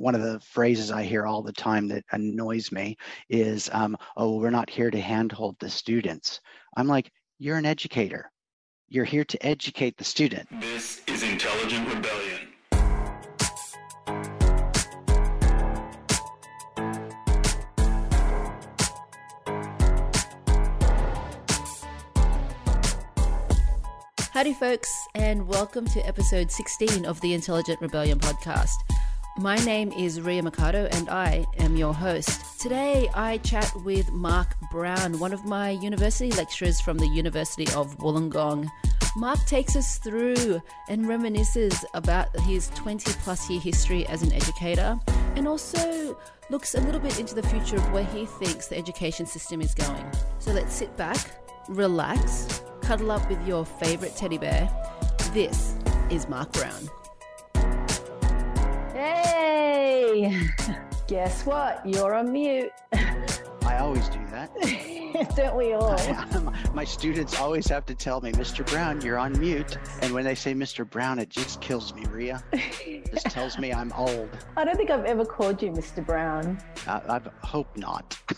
One of the phrases I hear all the time that annoys me is, um, oh, we're not here to handhold the students. I'm like, you're an educator. You're here to educate the student. This is Intelligent Rebellion. Howdy, folks, and welcome to episode 16 of the Intelligent Rebellion podcast. My name is Ria Mikado, and I am your host. Today, I chat with Mark Brown, one of my university lecturers from the University of Wollongong. Mark takes us through and reminisces about his 20 plus year history as an educator and also looks a little bit into the future of where he thinks the education system is going. So let's sit back, relax, cuddle up with your favorite teddy bear. This is Mark Brown. Guess what? You're on mute. I always do that. Don't we all? I, um, my students always have to tell me, Mr. Brown, you're on mute. And when they say Mr. Brown, it just kills me, Ria. Just tells me I'm old. I don't think I've ever called you Mr. Brown. I, I hope not.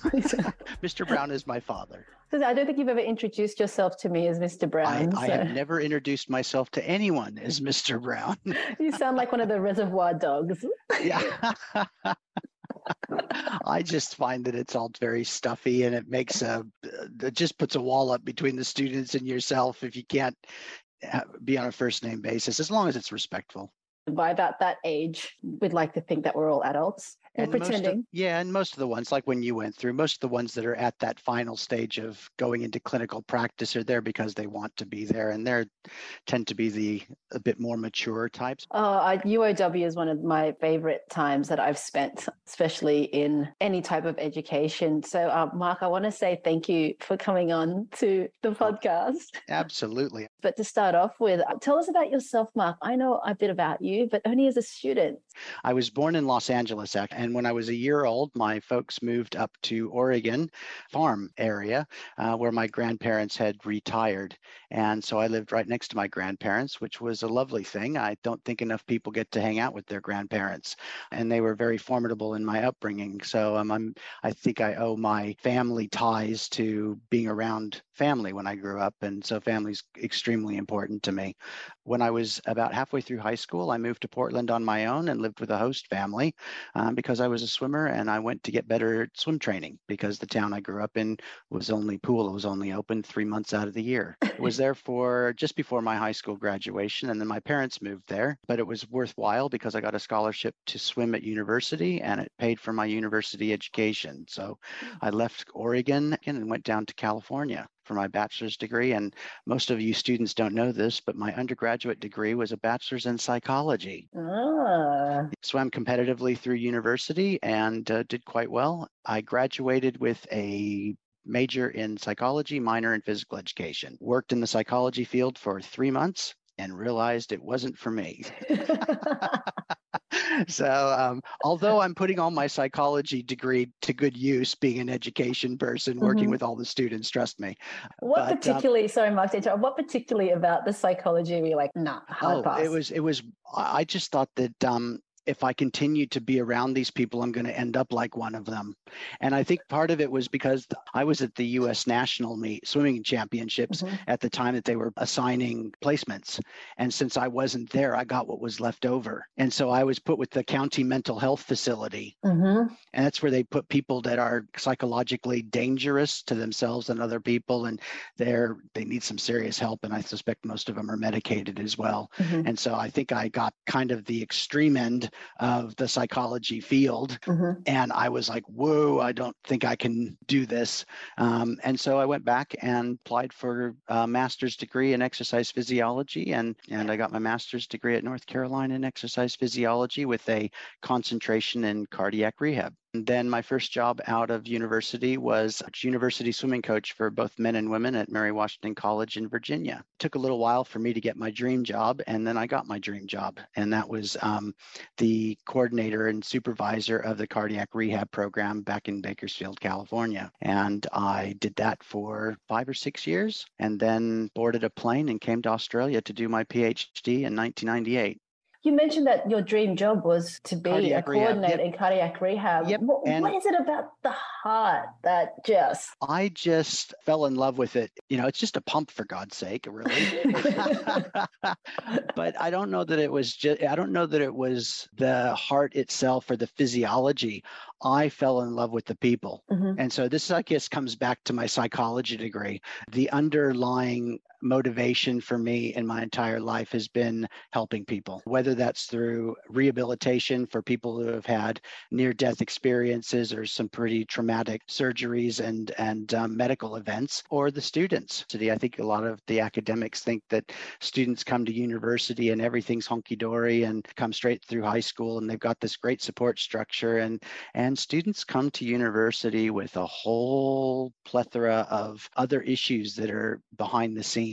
Mr. Brown is my father. I don't think you've ever introduced yourself to me as Mr. Brown. I, I have never introduced myself to anyone as Mr. Brown. you sound like one of the reservoir dogs. yeah. I just find that it's all very stuffy and it makes a, it just puts a wall up between the students and yourself if you can't be on a first name basis, as long as it's respectful. By about that age, we'd like to think that we're all adults and, pretending. Of, yeah, and most of the ones, like when you went through, most of the ones that are at that final stage of going into clinical practice are there because they want to be there, and they tend to be the a bit more mature types. Oh, I, UOW is one of my favorite times that I've spent, especially in any type of education. So, uh, Mark, I want to say thank you for coming on to the oh, podcast. Absolutely. But to start off with, uh, tell us about yourself, Mark. I know a bit about you, but only as a student. I was born in Los Angeles, actually and when I was a year old, my folks moved up to Oregon farm area uh, where my grandparents had retired. And so I lived right next to my grandparents, which was a lovely thing. I don't think enough people get to hang out with their grandparents. And they were very formidable in my upbringing. So um, I'm, I think I owe my family ties to being around family when I grew up. And so family's extremely important to me. When I was about halfway through high school, I moved to Portland on my own and lived with a host family um, because I was a swimmer and I went to get better swim training because the town I grew up in was only pool. It was only open three months out of the year. It was there for just before my high school graduation. And then my parents moved there, but it was worthwhile because I got a scholarship to swim at university and it paid for my university education. So hmm. I left Oregon and went down to California for my bachelor's degree. And most of you students don't know this, but my undergraduate degree was a bachelor's in psychology. Ah. Swam competitively through university and uh, did quite well. I graduated with a major in psychology, minor in physical education. Worked in the psychology field for three months and realized it wasn't for me. so, um, although I'm putting all my psychology degree to good use, being an education person, working mm-hmm. with all the students, trust me. What but, um, particularly, um, sorry, Mark, what particularly about the psychology were you like, nah, hard oh, pass? It was, it was, I just thought that um, if I continue to be around these people, I'm going to end up like one of them. And I think part of it was because I was at the U.S. national meet swimming championships mm-hmm. at the time that they were assigning placements. And since I wasn't there, I got what was left over. And so I was put with the county mental health facility. Mm-hmm. And that's where they put people that are psychologically dangerous to themselves and other people. And they're, they need some serious help. And I suspect most of them are medicated as well. Mm-hmm. And so I think I got kind of the extreme end of the psychology field. Mm-hmm. And I was like, whoa, I don't think I can do this. Um, and so I went back and applied for a master's degree in exercise physiology. And, and I got my master's degree at North Carolina in exercise physiology with a concentration in cardiac rehab. Then my first job out of university was university swimming coach for both men and women at Mary Washington College in Virginia. It took a little while for me to get my dream job, and then I got my dream job, and that was um, the coordinator and supervisor of the cardiac rehab program back in Bakersfield, California. And I did that for five or six years, and then boarded a plane and came to Australia to do my PhD in 1998. You mentioned that your dream job was to be Cardiac a coordinator yep. in cardiac rehab. Yep, What, what is it about the heart that just I just fell in love with it. You know, it's just a pump for God's sake, really. but I don't know that it was just, I don't know that it was the heart itself or the physiology. I fell in love with the people. Mhm. And so this, I guess, comes back to my psychology degree. The underlying motivation for me in my entire life has been helping people, whether that's through rehabilitation for people who have had near death experiences or some pretty traumatic surgeries and, and um, medical events, or the students. Today, I think a lot of the academics think that students come to university and everything's hunky dory and come straight through high school and they've got this great support structure. And, and students come to university with a whole plethora of other issues that are behind the scenes.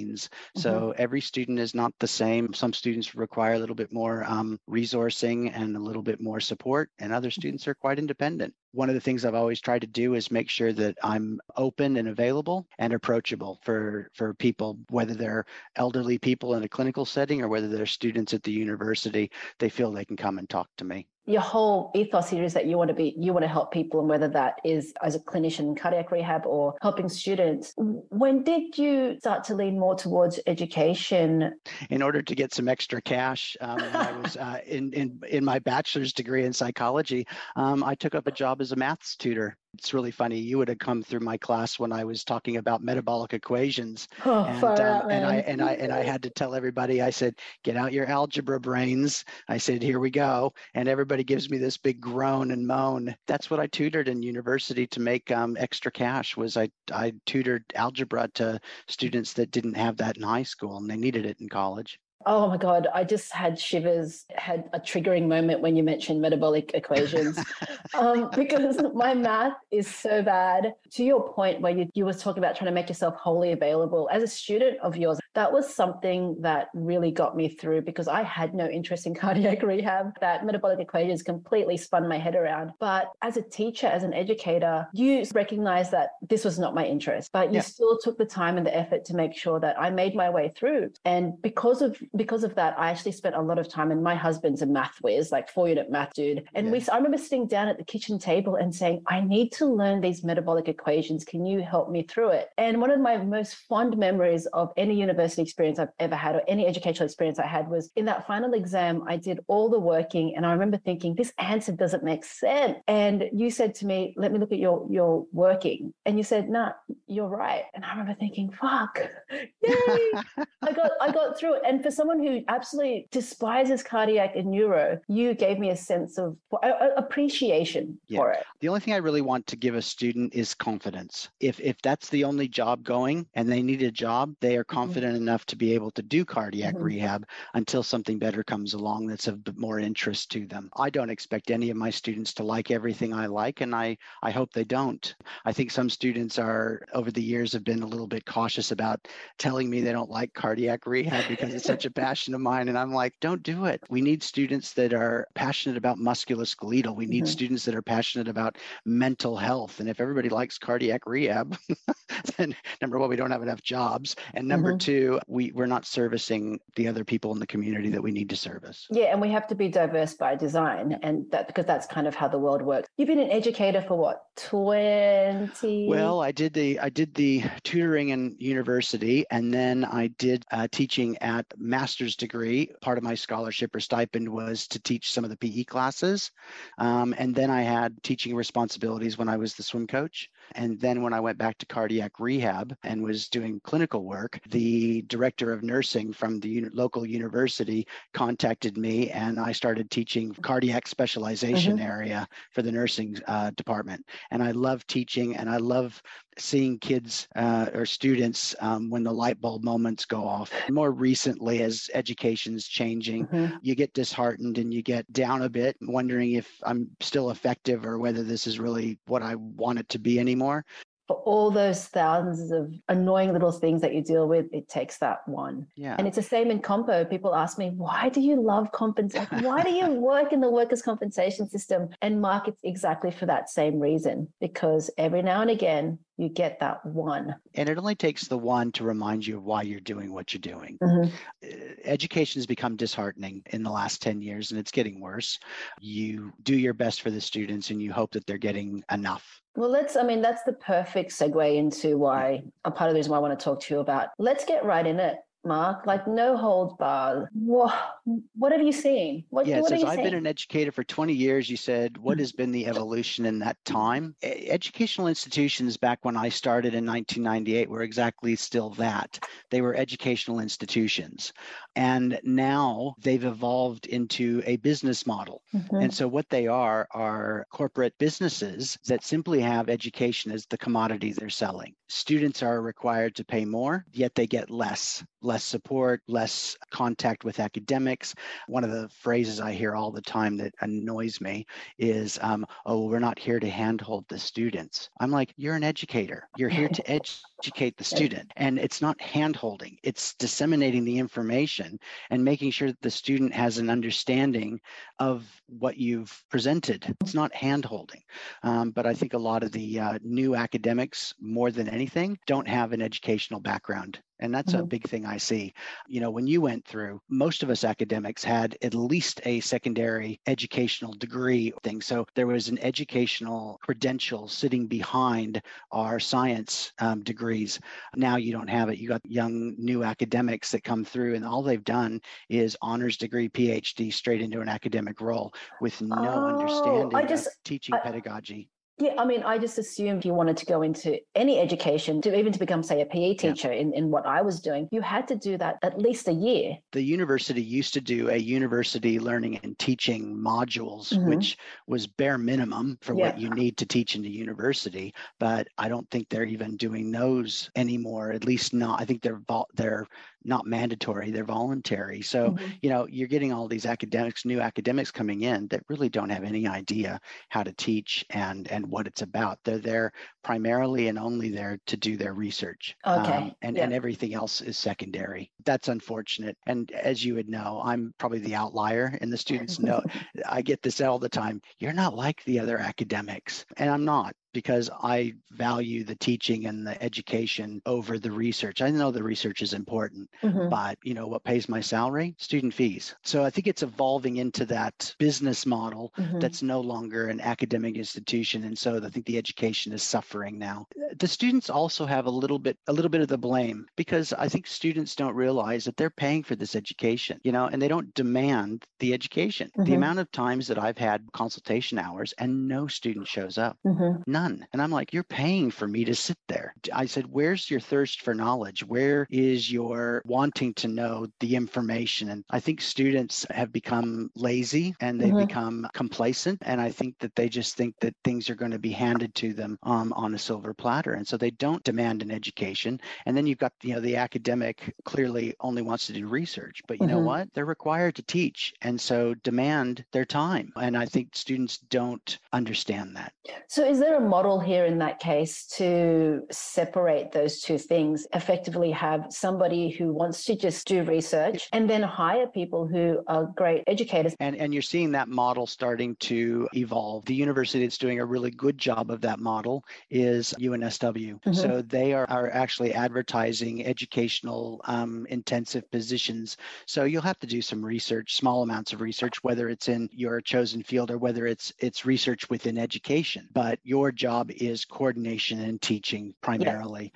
So every student is not the same. Some students require a little bit more um, resourcing and a little bit more support, and other students are quite independent. One of the things I've always tried to do is make sure that I'm open and available and approachable for for people, whether they're elderly people in a clinical setting or whether they're students at the university. They feel they can come and talk to me. Your whole ethos here is that you want to be you want to help people and whether that is as a clinician in cardiac rehab or helping students when did you start to lean more towards education in order to get some extra cash um, I was uh, in, in in my bachelor's degree in psychology. Um, I took up a job as a maths tutor. It's really funny. You would have come through my class when I was talking about metabolic equations, oh, and far um, out, and I and I and I had to tell everybody. I said, "Get out your algebra brains." I said, "Here we go," and everybody gives me this big groan and moan. That's what I tutored in university to make um, extra cash. Was I I tutored algebra to students that didn't have that in high school and they needed it in college. Oh my God, I just had shivers, had a triggering moment when you mentioned metabolic equations um, because my math is so bad. To your point, where you, you was talking about trying to make yourself wholly available as a student of yours, that was something that really got me through because I had no interest in cardiac rehab. That metabolic equations completely spun my head around. But as a teacher, as an educator, you recognized that this was not my interest, but you Yeah. still took the time and the effort to make sure that I made my way through. And because of because of that, I actually spent a lot of time. And my husband's a math whiz, like four unit math dude. And we, I remember sitting down at the kitchen table and saying, "I need to learn these metabolic equations. Can you help me through it?" And one of my most fond memories of any university experience I've ever had, or any educational experience I had, was in that final exam. I did all the working, and I remember thinking, "This answer doesn't make sense." And you said to me, "Let me look at your your working," and you said, "Nah, you're right." And I remember thinking, "Fuck, yay!" I got I got through it. And for someone who absolutely despises cardiac and neuro, you gave me a sense of uh, appreciation Yeah. for it. The only thing I really want to give a student is confidence. If if that's the only job going and they need a job, they are confident enough to be able to do cardiac Mhm. rehab until something better comes along that's of more interest to them. I don't expect any of my students to like everything I like and I I hope they don't. I think some students are over the years have been a little bit cautious about telling me they don't like cardiac rehab because it's such a passion of mine and I'm like, don't do it. We need students that are passionate about musculoskeletal. We need Mhm. students that are passionate about mental health. And if everybody likes cardiac rehab, then number one, we don't have enough jobs. And number Mhm. two, we, we're not servicing the other people in the community that we need to service. Yeah, and we have to be diverse by design, and that because that's kind of how the world works. You've been an educator for what twenty? Well, I did the I did the tutoring in university, and then I did uh, teaching at master's degree. Part of my scholarship or stipend was to teach some of the PE classes, um, and then I had teaching responsibilities when I was the swim coach. And then when I went back to cardiac rehab and was doing clinical work, the director of nursing from the uni- local university contacted me, and I started teaching cardiac specialization area for the nursing uh, department. And I love teaching, and I love seeing kids uh, or students um, when the light bulb moments go off. More recently, as education's changing, Mhm. you get disheartened and you get down a bit, wondering if I'm still effective or whether this is really what I want it to be anymore. For all those thousands of annoying little things that you deal with, it takes that one. Yeah. And it's the same in compo. People ask me, why do you love compensation? Why do you work in the workers' compensation system? And Mark, it's exactly for that same reason, because every now and again, you get that one. And it only takes the one to remind you of why you're doing what you're doing. Mhm. Uh, Education has become disheartening in the last 10 years and it's getting worse. You do your best for the students and you hope that they're getting enough. Well, let's, I mean, that's the perfect segue into why a part of the reason why I want to talk to you about. Let's get right in it. Mark, like no holds barred. What, what have you seen? What, yeah, what since I've been an educator for 20 years, you said, what has been the evolution in that time? Educational institutions back when I started in 1998 were exactly still that. They were educational institutions. And now they've evolved into a business model. Mhm. And so what they are are corporate businesses that simply have education as the commodity they're selling. Students are required to pay more, yet they get less, less support, less contact with academics. One of the phrases I hear all the time that annoys me is, um, "Oh, we're not here to handhold the students." I'm like, "You're an educator. You're here to educate the student, and it's not handholding. It's disseminating the information and making sure that the student has an understanding of what you've presented. It's not hand holding. Um, but I think a lot of the uh, new academics, more than anything, don't have an educational background. And that's a Mhm. big thing I see. You know, when you went through, most of us academics had at least a secondary educational degree thing. So there was an educational credential sitting behind our science um, degrees. Now you don't have it. You got young new academics that come through, and all they've done is honors degree, PhD, straight into an academic role with no Oh, understanding I just- of teaching I- pedagogy. Yeah, I mean, I just assumed you wanted to go into any education, to even to become, say, a PE Yeah. teacher in, in what I was doing. You had to do that at least a year. the university used to do a university learning and teaching modules, Mhm. which was bare minimum for what you need to teach in a university. But I don't think they're even doing those anymore. At least not. I think they're they're not mandatory. They're voluntary. So Mhm. you know you're getting all these academics, new academics coming in that really don't have any idea how to teach and and what it's about. They're there primarily and only there to do their research. Okay, Um, and yeah. and everything else is secondary. That's unfortunate. And as you would know, I'm probably the outlier, and the students know I get this all the time. You're not like the other academics, and I'm not because I value the teaching and the education over the research. I know the research is important, Mhm. but you know what pays my salary? Student fees. So I think it's evolving into that business model Mhm. that's no longer an academic institution and so i think the education is suffering now the students also have a little bit a little bit of the blame because i think students don't realize that they're paying for this education you know and they don't demand the education the Mhm. amount of times that i've had consultation hours and no student shows up Mhm. None. And i'm like you're paying for me to sit there. I said where's your thirst for knowledge? Where is your wanting to know the information? And i think students have become lazy and they've Mhm. become complacent. And i think that they just think that things are going to be handed to them um, on a silver platter. And so they don't demand an education. And then you've got you know the academic clearly only wants to do research. But you know Mhm. what? They're required to teach. And so demand their time. And i think students don't understand that. So, is there a model here in that case to separate those two things? Effectively, have somebody who wants to just do research and then hire people who are great educators. And, and you're seeing that model starting to evolve. The university that's doing a really good job of that model is UNSW. Mhm. So they are, are actually advertising educational um, intensive positions. So you'll have to do some research, small amounts of research, whether it's in your chosen field or whether it's it's research within education. But your job is coordination and teaching primarily.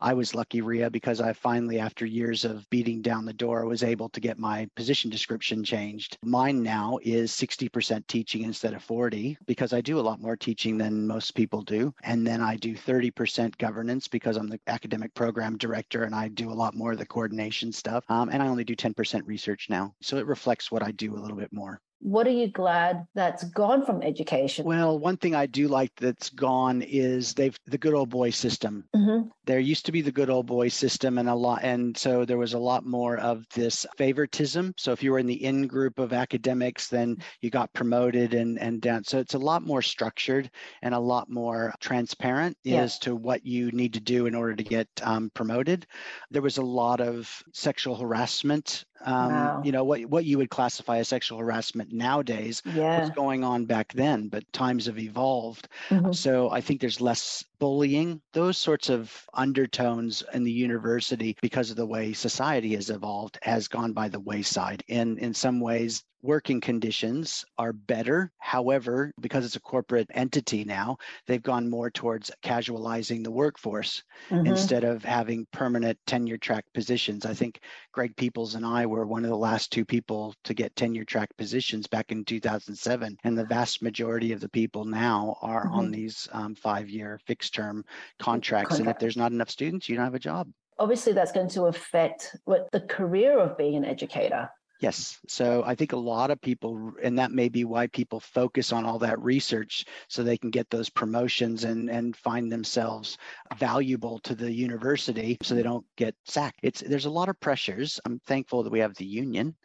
I was lucky, Ria, because I finally, after years of beating down the door, was able to get my position description changed. Mine now is 60% teaching instead of 40 because I do a lot more teaching than most people do. And then I do 30% governance because I'm the academic program director and I do a lot more of the coordination stuff. Um, and I only do 10% research now. So it reflects what I do a little bit more. What are you glad that's gone from education? Well, one thing I do like that's gone is they've the good old boy system. Mhm. There used to be the good old boy system and a lot and so there was a lot more of this favoritism. So if you were in the in group of academics, then you got promoted and and down. So it's a lot more structured and a lot more transparent Yeah. as to what you need to do in order to get um, promoted. There was a lot of sexual harassment. Um, Wow. You know what what you would classify as sexual harassment nowadays Yeah. was going on back then, but times have evolved. Mhm. So I think there's less bullying, those sorts of undertones in the university because of the way society has evolved has gone by the wayside. And in some ways, working conditions are better. However, because it's a corporate entity now, they've gone more towards casualizing the workforce mm-hmm. instead of having permanent tenure track positions. I think Greg Peoples and I were one of the last two people to get tenure track positions back in 2007. And the vast majority of the people now are mm-hmm. on these um, five year fixed term contracts. Contract. And if there's not enough students, you don't have a job obviously that's going to affect what the career of being an educator Yes. So I think a lot of people, and that may be why people focus on all that research so they can get those promotions and, and find themselves valuable to the university so they don't get sacked. It's there's a lot of pressures. I'm thankful that we have the union.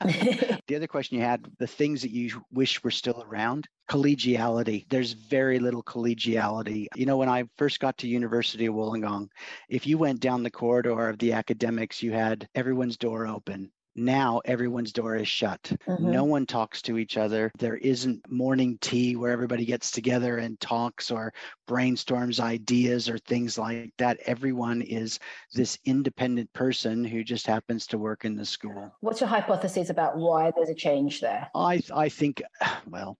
the other question you had, the things that you wish were still around, collegiality. There's very little collegiality. You know, when I first got to University of Wollongong, if you went down the corridor of the academics, you had everyone's door open now everyone's door is shut. Mm-hmm. No one talks to each other. There isn't morning tea where everybody gets together and talks or brainstorms ideas or things like that. Everyone is this independent person who just happens to work in the school. What's your hypothesis about why there's a change there? I I think, well,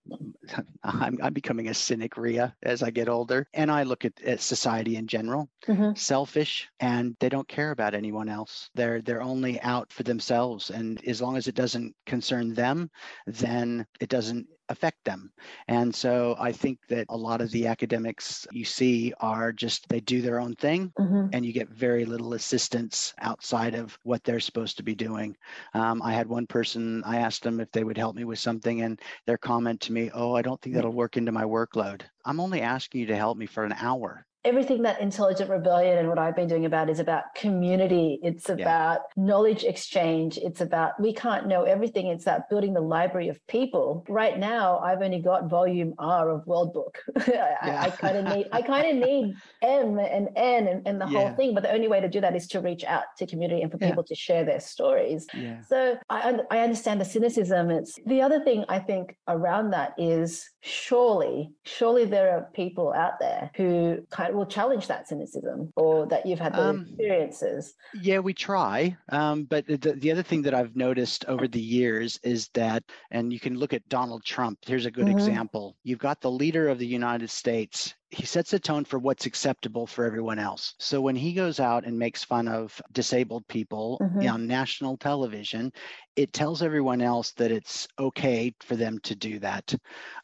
I'm, I'm becoming a cynic, Ria, as I get older, and I look at, at society in general, mm-hmm. selfish, and they don't care about anyone else. They're they're only out for themselves and as long as it doesn't concern them, then it doesn't affect them. And so I think that a lot of the academics you see are just they do their own thing mm-hmm. and you get very little assistance outside of what they're supposed to be doing. Um, I had one person, I asked them if they would help me with something, and their comment to me, Oh, I don't think that'll work into my workload. I'm only asking you to help me for an hour everything that intelligent rebellion and what I've been doing about is about community. It's about yeah. knowledge exchange. It's about we can't know everything. It's about building the library of people. Right now, I've only got volume R of World Book. yeah. I, I kind of need I kind of need M and N and, and the yeah. whole thing. But the only way to do that is to reach out to community and for people to share their stories. So I I understand the cynicism. It's the other thing I think around that is surely surely there are people out there who kind of will challenge that cynicism or that you've had those um, experiences? Yeah, we try. Um, but the, the other thing that I've noticed over the years is that, and you can look at Donald Trump, here's a good mm-hmm. example. You've got the leader of the United States he sets a tone for what's acceptable for everyone else. So when he goes out and makes fun of disabled people mm-hmm. on national television, it tells everyone else that it's okay for them to do that.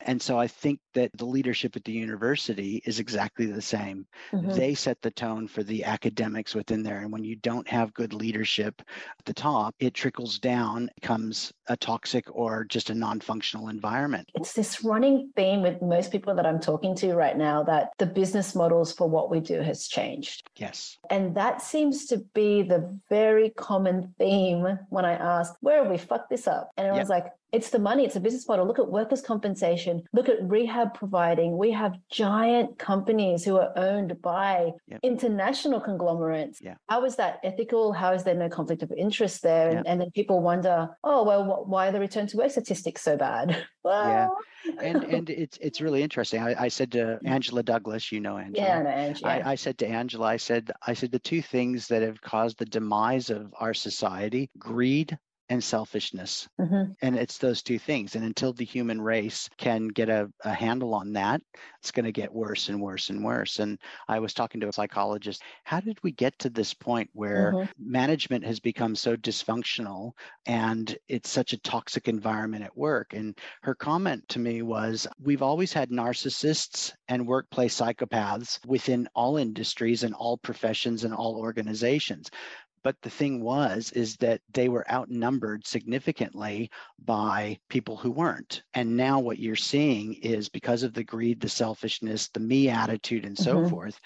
And so I think that the leadership at the university is exactly the same. Mm-hmm. They set the tone for the academics within there. And when you don't have good leadership at the top, it trickles down, becomes a toxic or just a non functional environment. It's this running theme with most people that I'm talking to right now that the business models for what we do has changed. Yes. And that seems to be the very common theme when I ask, where have we fucked this up? And it yep. was like, it's the money, it's a business model. Look at workers' compensation, look at rehab providing. We have giant companies who are owned by yep. international conglomerates. Yeah. How is that ethical? How is there no conflict of interest there? Yep. And, and, then people wonder, oh, well, why are the return to work statistics so bad? well, yeah. and and it's it's really interesting. I, I said to Angela Douglas, you know Angela. Yeah, I Angela. I, I said to Angela, I said, I said the two things that have caused the demise of our society, greed and selfishness. Mm-hmm. And it's those two things. And until the human race can get a, a handle on that, it's going to get worse and worse and worse. And I was talking to a psychologist. How did we get to this point where mm-hmm. management has become so dysfunctional and it's such a toxic environment at work? And her comment to me was We've always had narcissists and workplace psychopaths within all industries and all professions and all organizations. But the thing was, is that they were outnumbered significantly by people who weren't. And now what you're seeing is because of the greed, the selfishness, the me attitude, and so mm-hmm. forth,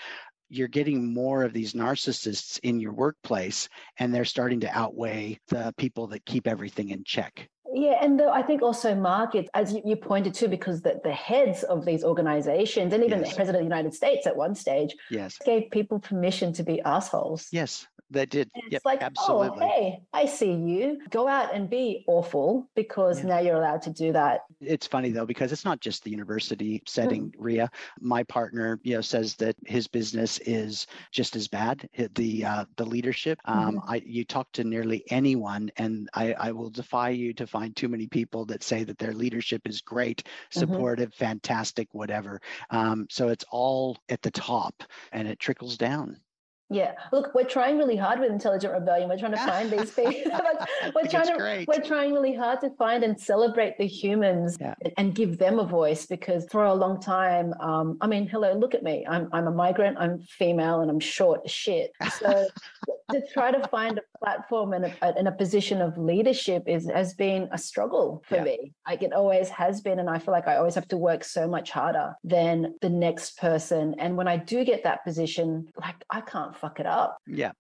you're getting more of these narcissists in your workplace and they're starting to outweigh the people that keep everything in check. Yeah, and the, I think also markets, as you, you, pointed to, because the, the heads of these organizations and even yes. the president of the United States at one stage yes. gave people permission to be assholes. Yes, They did. It's yep, like, absolutely. oh, hey, I see you. Go out and be awful because Yeah. now you're allowed to do that. It's funny though because it's not just the university Mm. setting, Ria. My partner, you know, says that his business is just as bad. The uh, the leadership. Um, Mm-hmm. I you talk to nearly anyone, and I, I will defy you to find too many people that say that their leadership is great, Mm-hmm. supportive, fantastic, whatever. Um, so it's all at the top, and it trickles down. Yeah. Look, we're trying really hard with Intelligent Rebellion. We're trying to find these people. We're trying to great. we're trying really hard to find and celebrate the humans Yeah. and, and give them a voice because for a long time, um, I mean, hello, look at me. I'm I'm a migrant, I'm female, and I'm short as shit. So to try to find a platform and a, and a position of leadership is has been a struggle for Yeah. me. Like it always has been, and I feel like I always have to work so much harder than the next person. And when I do get that position, like I can't fuck it up Yeah,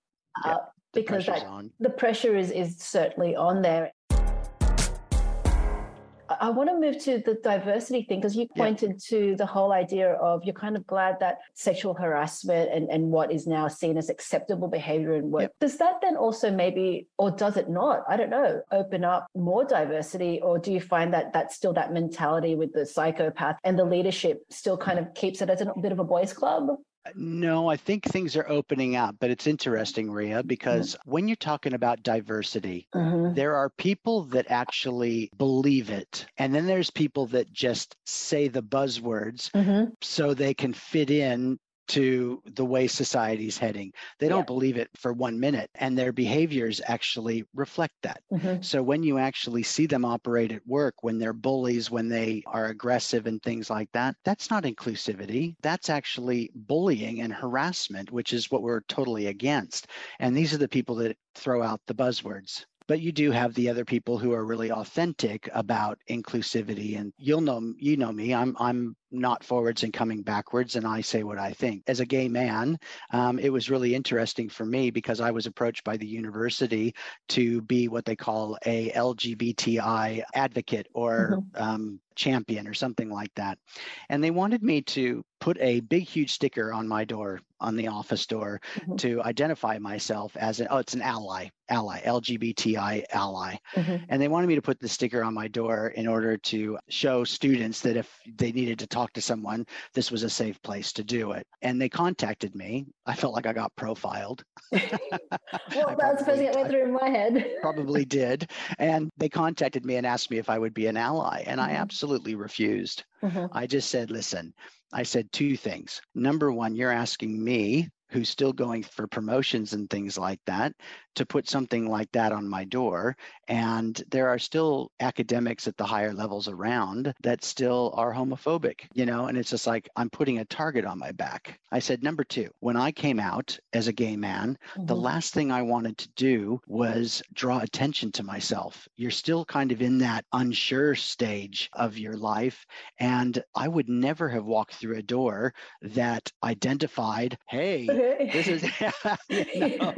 Yeah, uh, the because that, the pressure is is certainly on there. I- want to move to the diversity thing because you Yeah. pointed to the whole idea of you're kind of glad that sexual harassment and, and what is now seen as acceptable behavior in work. Yep. Does that then also maybe, or does it not? I don't know, open up more diversity, or do you find that that's still that mentality with the psychopath and the leadership still kind of keeps it as a bit of a boys' club? No, I think things are opening up, but it's interesting, Ria, because when you're talking about diversity, Mhm. there are people that actually believe it. And then there's people that just say the buzzwords Mhm. so they can fit in to the way society's heading. They don't Yeah. believe it for one minute, and their behaviors actually reflect that. Mhm. So when you actually see them operate at work, when they're bullies, when they are aggressive and things like that, that's not inclusivity. That's actually bullying and harassment, which is what we're totally against. And these are the people that throw out the buzzwords. But you do have the other people who are really authentic about inclusivity. And you'll know, you know me, I'm, I'm not forwards and coming backwards, and I say what I think. As a gay man, um, it was really interesting for me because I was approached by the university to be what they call a LGBTI advocate or um, champion or something like that. And they wanted me to put a big, huge sticker on my door, on the office door, Mhm. to identify myself as an, oh, it's an ally, ally, LGBTI ally. Mhm. And they wanted me to put the sticker on my door in order to show students that if they needed to talk to someone, this was a safe place to do it. And they contacted me. I felt like I got profiled. Well, that's thing that went through my head. probably did. And they contacted me and asked me if I would be an ally. And I Mhm. Absolutely refused. Mhm. I just said, listen, I said two things. Number one, you're asking me, who's still going for promotions and things like that, to put something like that on my door. And there are still academics at the higher levels around that still are homophobic, you know, and it's just like I'm putting a target on my back. I said, number two, when I came out as a gay man, the Mhm. last thing I wanted to do was draw attention to myself. You're still kind of in that unsure stage of your life. And I would never have walked through a door that identified, hey, this is, you know.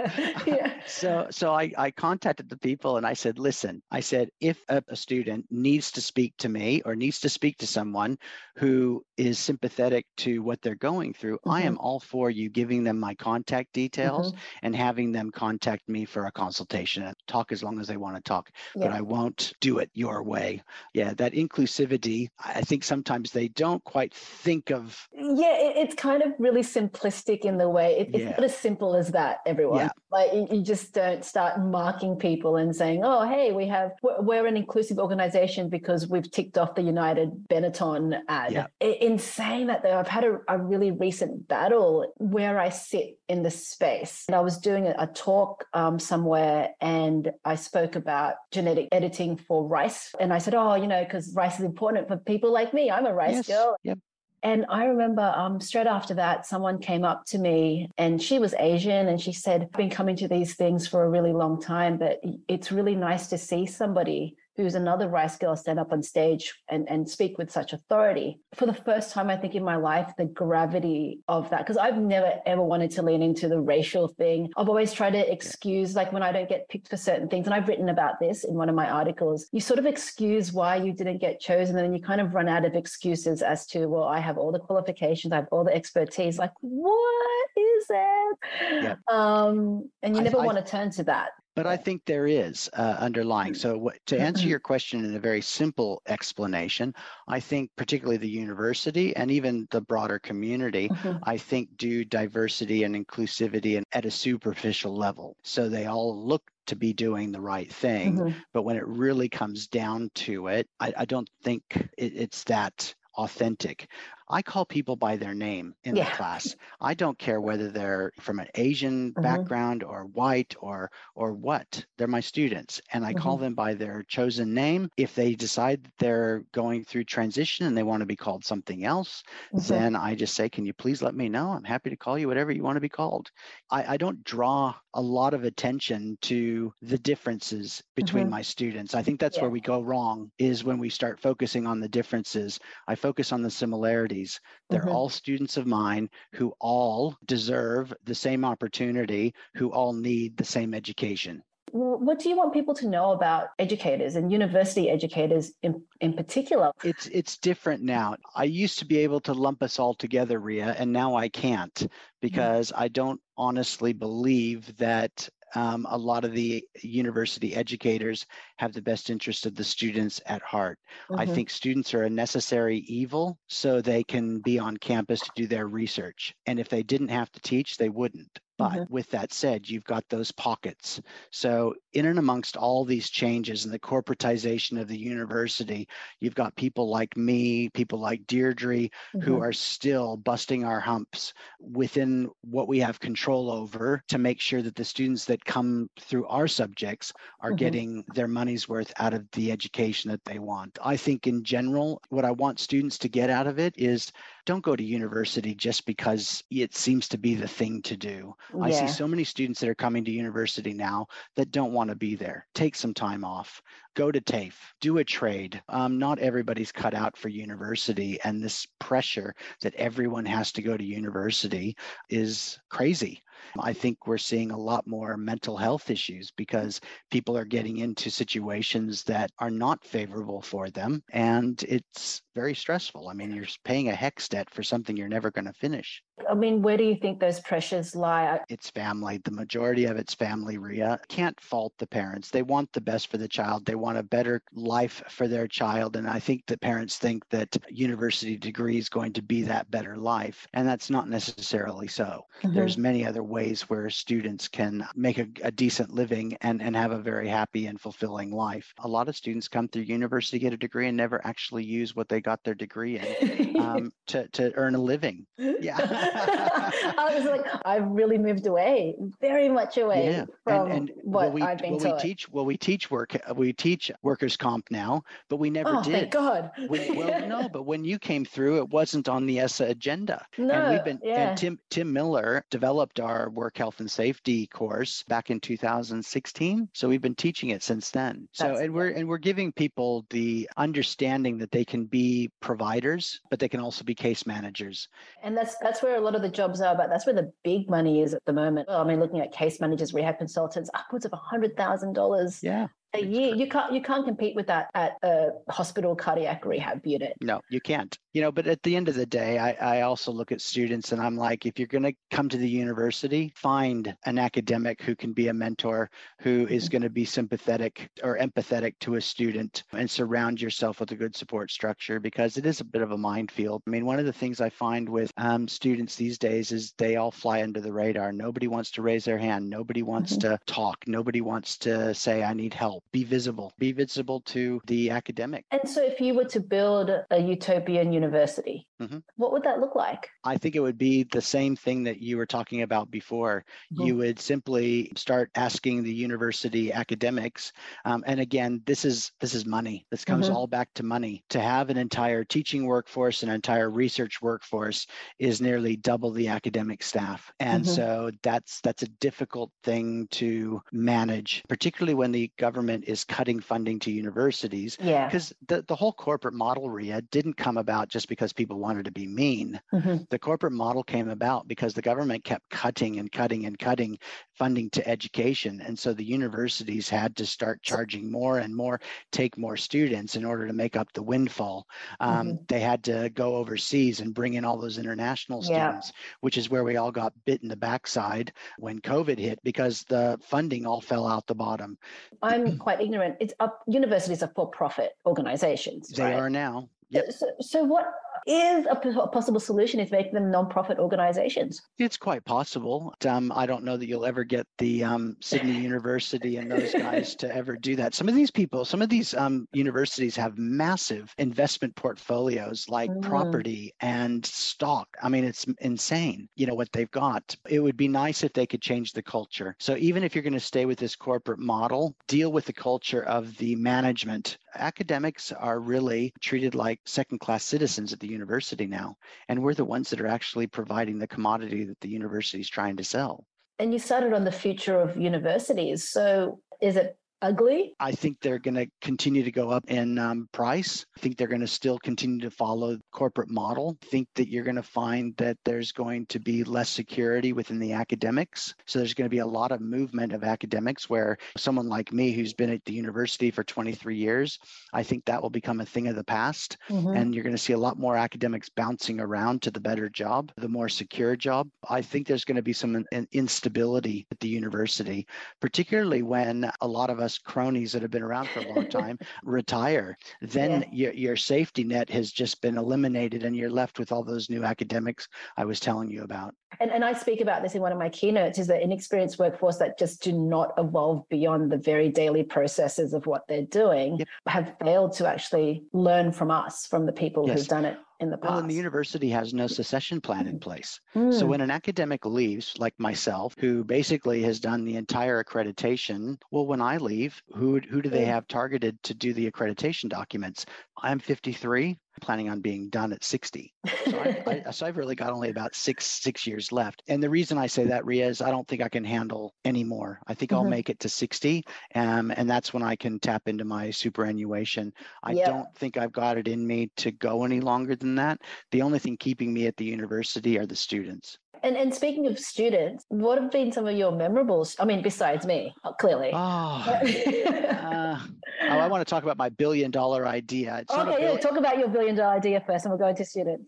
yeah. So, so I, I contacted the people and I said, listen, I said, if a, a student needs to speak to me or needs to speak to someone who is sympathetic to what they're going through, I am all for you giving them my contact details Mhm. and having them contact me for a consultation and talk as long as they want to talk. But I won't do it your way. Yeah, that inclusivity, I think sometimes they don't quite think of Yeah, it, it's kind of really simplistic in the way it, it's Yeah. not as simple as that. Everyone, Yeah. like you, you just don't start marking people and saying, "Oh, hey, we have we're, we're an inclusive organization because we've ticked off the United Benetton ad." Yeah. In saying that, though, I've had a, a really recent battle where I sit in the space. And I was doing a, a talk um, somewhere, and I spoke about genetic editing for rice, and I said, "Oh, you know, because rice is important for people like me. I'm a rice yes, girl." yep, And I remember um, straight after that, someone came up to me and she was Asian and she said, I've been coming to these things for a really long time, but it's really nice to see somebody who's another Rice girl, stand up on stage and, and speak with such authority. For the first time, I think in my life, the gravity of that, because I've never ever wanted to lean into the racial thing. I've always tried to excuse, like when I don't get picked for certain things, and I've written about this in one of my articles, you sort of excuse why you didn't get chosen, and then you kind of run out of excuses as to, well, I have all the qualifications, I have all the expertise. Like, what is it? Yeah. Um, and you never I, want to turn to that. But I think there is uh, underlying. So, what, to answer mm-hmm. your question in a very simple explanation, I think particularly the university and even the broader community, mm-hmm. I think do diversity and inclusivity and at a superficial level. So they all look to be doing the right thing. Mm-hmm. But when it really comes down to it, I, I don't think it, it's that authentic. I call people by their name in yeah. the class. I don't care whether they're from an Asian mm-hmm. background or white or or what. They're my students and I mm-hmm. call them by their chosen name. If they decide that they're going through transition and they want to be called something else, mm-hmm. then I just say, "Can you please let me know? I'm happy to call you whatever you want to be called." I, I don't draw a lot of attention to the differences between mm-hmm. my students. I think that's yeah. where we go wrong is when we start focusing on the differences. I focus on the similarities studies. They're mm-hmm. all students of mine who all deserve the same opportunity, who all need the same education. What do you want people to know about educators and university educators in, in particular? It's it's different now. I used to be able to lump us all together, Ria, and now I can't mm-hmm. because mm-hmm. I don't honestly believe that um, a lot of the university educators have the best interest of the students at heart. Mm-hmm. I think students are a necessary evil so they can be on campus to do their research. And if they didn't have to teach, they wouldn't. But mm-hmm. with that said, you've got those pockets. So, in and amongst all these changes and the corporatization of the university, you've got people like me, people like Deirdre, mm-hmm. who are still busting our humps within what we have control over to make sure that the students that come through our subjects are mm-hmm. getting their money's worth out of the education that they want. I think, in general, what I want students to get out of it is don't go to university just because it seems to be the thing to do. Yeah. I see so many students that are coming to university now that don't want to be there. Take some time off. Go to TAFE, do a trade. Um, not everybody's cut out for university, and this pressure that everyone has to go to university is crazy. I think we're seeing a lot more mental health issues because people are getting into situations that are not favorable for them. And it's very stressful. I mean, you're paying a HECS debt for something you're never going to finish. I mean, where do you think those pressures lie? It's family. The majority of it's family, Ria. Can't fault the parents. They want the best for the child. They want a better life for their child. And I think the parents think that university degree is going to be that better life. And that's not necessarily so. Mm-hmm. There's many other ways where students can make a, a, decent living and, and have a very happy and fulfilling life. A lot of students come through university, get a degree, and never actually use what they got their degree in um, to, to earn a living. Yeah. I was like, I've really moved away, very much away yeah. from and, and what we, I've been well, taught. We teach, well, we teach work, we teach workers' comp now, but we never oh, did. Thank God. We, well, no, but when you came through, it wasn't on the ESSA agenda. No, and we've been, yeah. and Tim, Tim Miller developed our work health and safety course back in 2016. So we've been teaching it since then. So That's and we're and we're giving people the understanding that they can be providers, but they can also be case managers. And that's that's where a lot of the jobs are, but that's where the big money is at the moment. Well, I mean, looking at case managers, rehab consultants, upwards of a hundred thousand dollars. Yeah a year. You can't you can't compete with that at a hospital cardiac rehab unit. No, you can't. You know, but at the end of the day, I, I also look at students and I'm like, if you're going to come to the university, find an academic who can be a mentor, who is mm-hmm. going to be sympathetic or empathetic to a student, and surround yourself with a good support structure because it is a bit of a minefield. I mean, one of the things I find with um, students these days is they all fly under the radar. Nobody wants to raise their hand. Nobody wants mm-hmm. to talk. Nobody wants to say, I need help be visible, be visible to the academic. And so, if you were to build a utopian university, university. Mhm. What would that look like? I think it would be the same thing that you were talking about before. Mhm. You would simply start asking the university academics, um, and again, this is this is money. This comes Mhm. all back to money. To have an entire teaching workforce, an entire research workforce, is nearly double the academic staff, and Mhm. so that's that's a difficult thing to manage, particularly when the government is cutting funding to universities Yeah. because the, the whole corporate model ria didn't come about just because people wanted to be mean Mhm. the corporate model came about because the government kept cutting and cutting and cutting funding to education and so the universities had to start charging more and more take more students in order to make up the windfall um, they had to go overseas and bring in all those international Yeah. students which is where we all got bit in the backside when covid hit because the funding all fell out the bottom I'm quite ignorant. It's up. Universities are for-profit organizations. they right? are now yep So, so what is a p- a possible solution is make them non-profit organizations? It's quite possible. Um, I don't know that you'll ever get the um, Sydney University and those guys to ever do that. Some of these people, some of these um, universities have massive investment portfolios like Mm. property and stock. I mean, it's insane, you know, what they've got. It would be nice if they could change the culture. So even if you're going to stay with this corporate model, deal with the culture of the management. Academics are really treated like second class citizens at the university now. And we're the ones that are actually providing the commodity that the university is trying to sell. And you started on the future of universities. So is it ugly? I think they're going to continue to go up in um, price. I think they're going to still continue to follow the corporate model. I think that you're going to find that there's going to be less security within the academics. So there's going to be a lot of movement of academics where someone like me who's been at the university for 23 years, I think that will become a thing of the past. Mhm. and you're going to see a lot more academics bouncing around to the better job, the more secure job. I think there's going to be some in- instability at the university, particularly when a lot of us cronies that have been around for a long time retire. Then your, your safety net has just been eliminated, and you're left with all those new academics I was telling you about. And, and I speak about this in one of my keynotes is the inexperienced workforce that just do not evolve beyond the very daily processes of what they're doing Yep. have failed to actually learn from us, from the people Yes. who've done it in the past. Well, and the university has no succession plan in place. So Mm. when an academic leaves, like myself, who basically has done the entire accreditation, well, when I leave, who who do they have targeted to do the accreditation documents? I'm 53, planning on being done at 60. So, I, I, so I've really got only about six six years left. And the reason I say that, Ria, is I don't think I can handle any more. I think I'll Mhm. make it to 60, um, and that's when I can tap into my superannuation. I Yeah. don't think I've got it in me to go any longer than that. The only thing keeping me at the university are the students. And and speaking of students, what have been some of your memorables? I mean, besides me, uh, clearly. Oh, uh, oh, I want to talk about my billion dollar idea. It's okay, yeah, talk about your billion dollar idea first, and we'll go into students.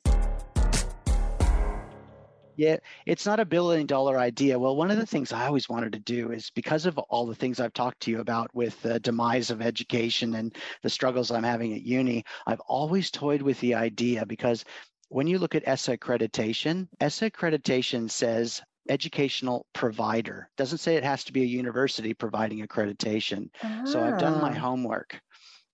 Yeah, it's not a billion dollar idea. Well, one of the things I always wanted to do is because of all the things I've talked to you about with the demise of education and the struggles I'm having at uni, I've always toyed with the idea because when you look at ESSA accreditation, ESSA accreditation says educational provider. Doesn't say it has to be a university providing accreditation. So I've done my Ah. homework.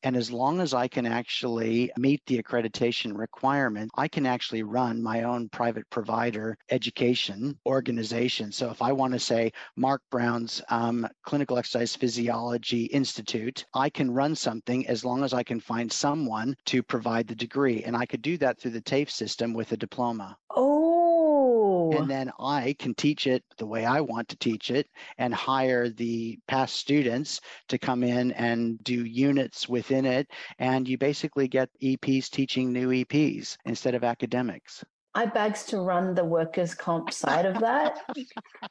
And as long as I can actually meet the accreditation requirement, I can actually run my own private provider education organization. So if I want to say Mark Brown's um, Clinical Exercise Physiology Institute, I can run something as long as I can find someone to provide the degree. And I could do that through the TAFE system with a diploma. Oh, And then I can teach it the way I want to teach it and hire the past students to come in and do units within it. And you basically get EPs teaching new EPs instead of academics. I bags to run the workers' comp side of that.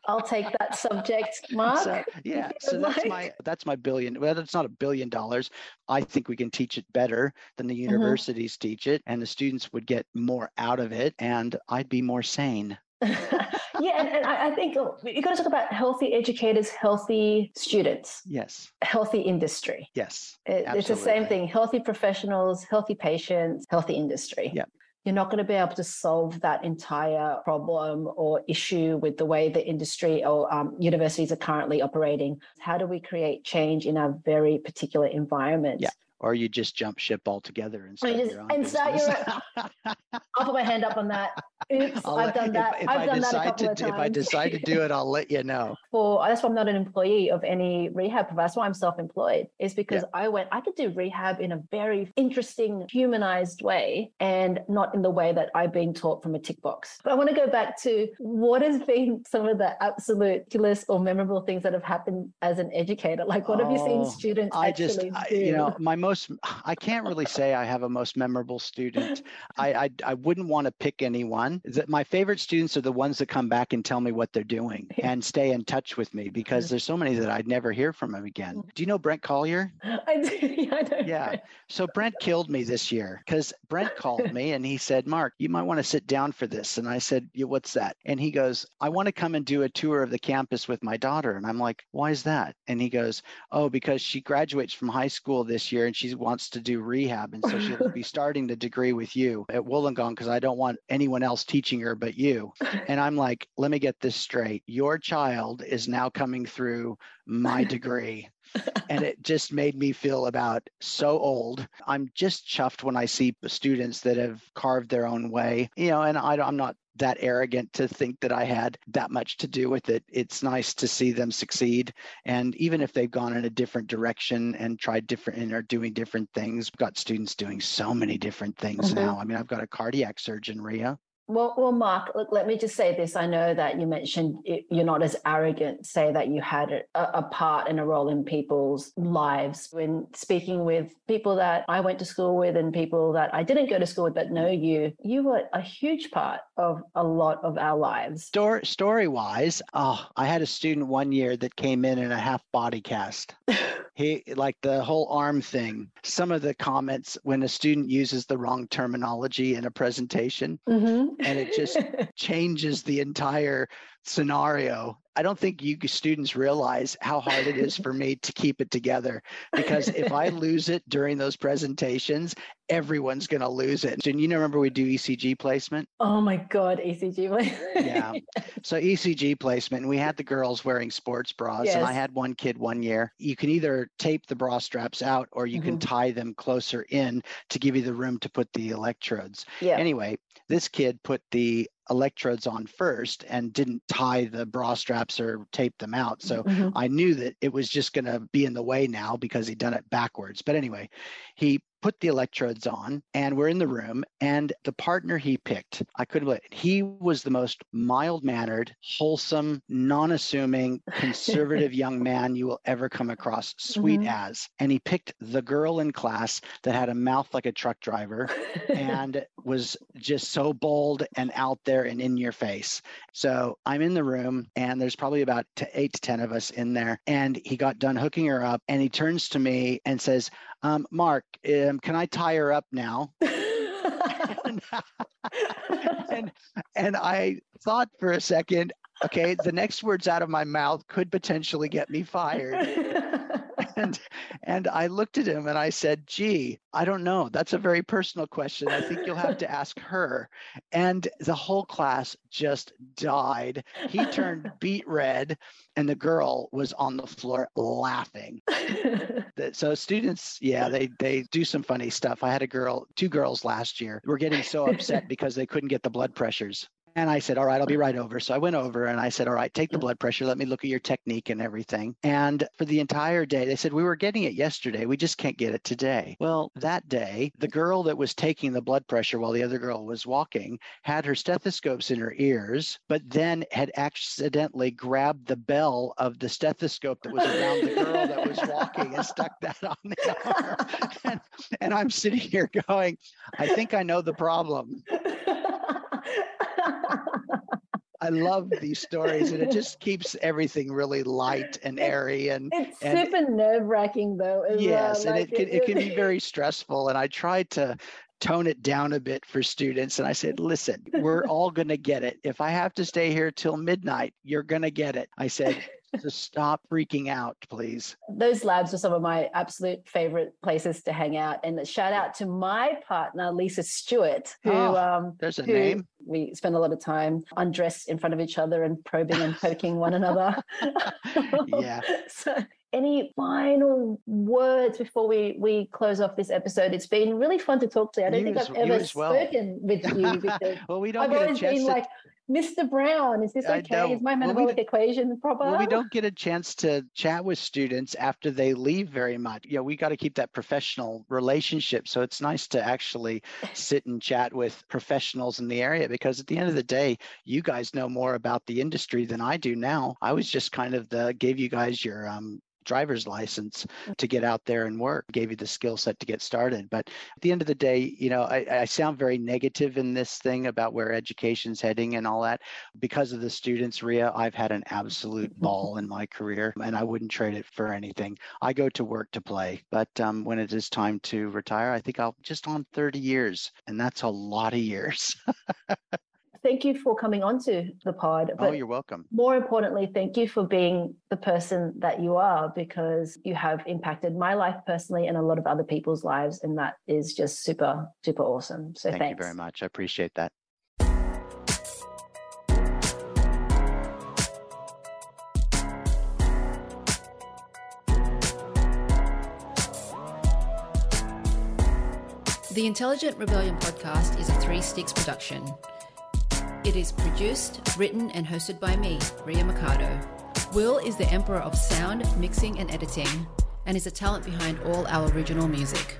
I'll take that subject, Mark. So yeah, so Like- that's my that's my billion. Well, it's not a billion dollars. I think we can teach it better than the mm-hmm. universities teach it, and the students would get more out of it, and I'd be more sane. yeah, and, and I, think you got to talk about healthy educators, healthy students, Yes, healthy industry. yes, It- it's the same thing healthy professionals, healthy patients, healthy industry. Yep. You're not going to be able to solve that entire problem or issue with the way the industry or um, universities are currently operating. How do we create change in a very particular environment? Yeah. Or you just jump ship altogether and start you your own and start business. I'll put my hand up on that. Oops, I'll I've done that. If, I've I done that a couple to of do, if I times. decide to do it, I'll let you know. for that's why I'm not an employee of any rehab provider. That's why I'm self-employed. Is because I went, I could do rehab in a very interesting, humanized way and not in the way that I've been taught from a tick box. But I want to go back to what has been some of the absolute ridiculous or memorable things that have happened as an educator. Like what have you seen Oh, students I actually just, do? I, you know, my most, I can't really say I have a most memorable student. I, I, I wouldn't want to pick anyone. That my favorite students are the ones that come back and tell me what they're doing and stay in touch with me because there's so many that I'd never hear from them again. Mm. Do you know Brent Collier? I do. Yeah, I. Yeah. So Brent killed me this year because Brent called me and he said, Mark, you might want to sit down for this. And I said, yeah, what's that? And he goes, I want to come and do a tour of the campus with my daughter. And I'm like, why is that? And he goes, oh, because she graduates from high school this year and she wants to do rehab. And so she'll be starting the degree with you at Wollongong because I don't want anyone else teaching her but you. And I'm like, let me get this straight. Your child is now coming through my degree and it just made me feel about so old. I'm just chuffed when I see students that have carved their own way, you know, and I, I'm not that arrogant to think that I had that much to do with it. It's nice to see them succeed. And even if they've gone in a different direction and tried different and are doing different things, I've got students doing so many different things Mhm. now. I mean, I've got a cardiac surgeon, Ria. Well, well, Mark, look, let me just say this. I know that you mentioned it, you're not as arrogant, say that you had a, a part and a role in people's lives. When speaking with people that I went to school with and people that I didn't go to school with but know you, you were a huge part of a lot of our lives. Story story wise, oh, I had a student one year that came in in a half body cast. he like the whole arm thing. Some of the comments when a student uses the wrong terminology in a presentation Mhm. And it just changes the entire scenario. I don't think you students realize how hard it is for me to keep it together because if I lose it during those presentations, everyone's going to lose it. And you know, remember we do ECG placement? oh my God, ECG. placement. Yeah. So ECG placement, and we had the girls wearing sports bras, and I had one kid one year. You can either tape the bra straps out or you can Mhm. tie them closer in to give you the room to put the electrodes. yeah. Anyway, this kid put the electrodes on first and didn't tie the bra straps or tape them out. So Mhm. I knew that it was just going to be in the way now because he'd done it backwards. But anyway, he put the electrodes on and we're in the room and the partner he picked, I couldn't believe it. He was the most mild mannered, wholesome, non assuming, conservative young man you will ever come across, sweet Mhm. as. And he picked the girl in class that had a mouth like a truck driver and was just so bold and out there and in your face. So I'm in the room, and there's probably about eight to 10 of us in there. And he got done hooking her up, and he turns to me and says, um, Mark, um, can I tie her up now? and, and, and I thought for a second, okay, the next words out of my mouth could potentially get me fired. and and I looked at him and I said, "Gee, I don't know. That's a very personal question. I think you'll have to ask her." And the whole class just died. He turned beet red, and the girl was on the floor laughing. So students, yeah, they they do some funny stuff. I had a girl, two girls last year, were getting so upset because they couldn't get the blood pressures. And I said, All right, I'll be right over. So I went over and I said, All right, take the blood pressure. Let me look at your technique and everything. And for the entire day, they said, We were getting it yesterday. We just can't get it today. Well, that day, the girl that was taking the blood pressure while the other girl was walking had her stethoscopes in her ears, but then had accidentally grabbed the bell of the stethoscope that was around the girl that was walking and stuck that on the arm. And, and I'm sitting here going, I think I know the problem. I love these stories, and it just keeps everything really light and airy. And it's and- super nerve wracking though. yes, well, and like, it can it can be very stressful. And I try to tone it down a bit for students, and I said, "Listen, we're all going to get it. If I have to stay here till midnight, you're going to get it." I said, "So stop freaking out, please." those labs are some of my absolute favorite places to hang out. And shout out to my partner, Lisa Stewart, who Oh, um There's a who name. we spend a lot of time undressed in front of each other and probing and poking one another. Yeah. So any final words before we we close off this episode? It's been really fun to talk to you. I don't You think as- I've ever well. spoken with you well, we don't I've get a always chance been to like, Mr. Brown, is this okay? Is my Well, we equation proper? Well, we don't get a chance to chat with students after they leave very much. You know, we got to keep that professional relationship. So it's nice to actually sit and chat with professionals in the area because at the end of the day, you guys know more about the industry than I do now. I was just kind of the gave you guys your um driver's license to get out there and work gave you the skill set to get started but at the end of the day you know I, I sound very negative in this thing about where education's heading and all that because of the students, Ria, I've had an absolute ball in my career and I wouldn't trade it for anything. I go to work to play, but um, when it is time to retire, I think I'll just on 30 years, and that's a lot of years. Thank you for coming onto the pod. oh, you're welcome. more importantly, thank you for being the person that you are because you have impacted my life personally and a lot of other people's lives. And that is just super, super awesome. So Thank thanks. you very much. I appreciate that. The Intelligent Rebellion podcast is a Three Sticks production. It is produced, written, and hosted by me, Ria Mikado. Will is the emperor of sound, mixing, and editing, and is the talent behind all our original music.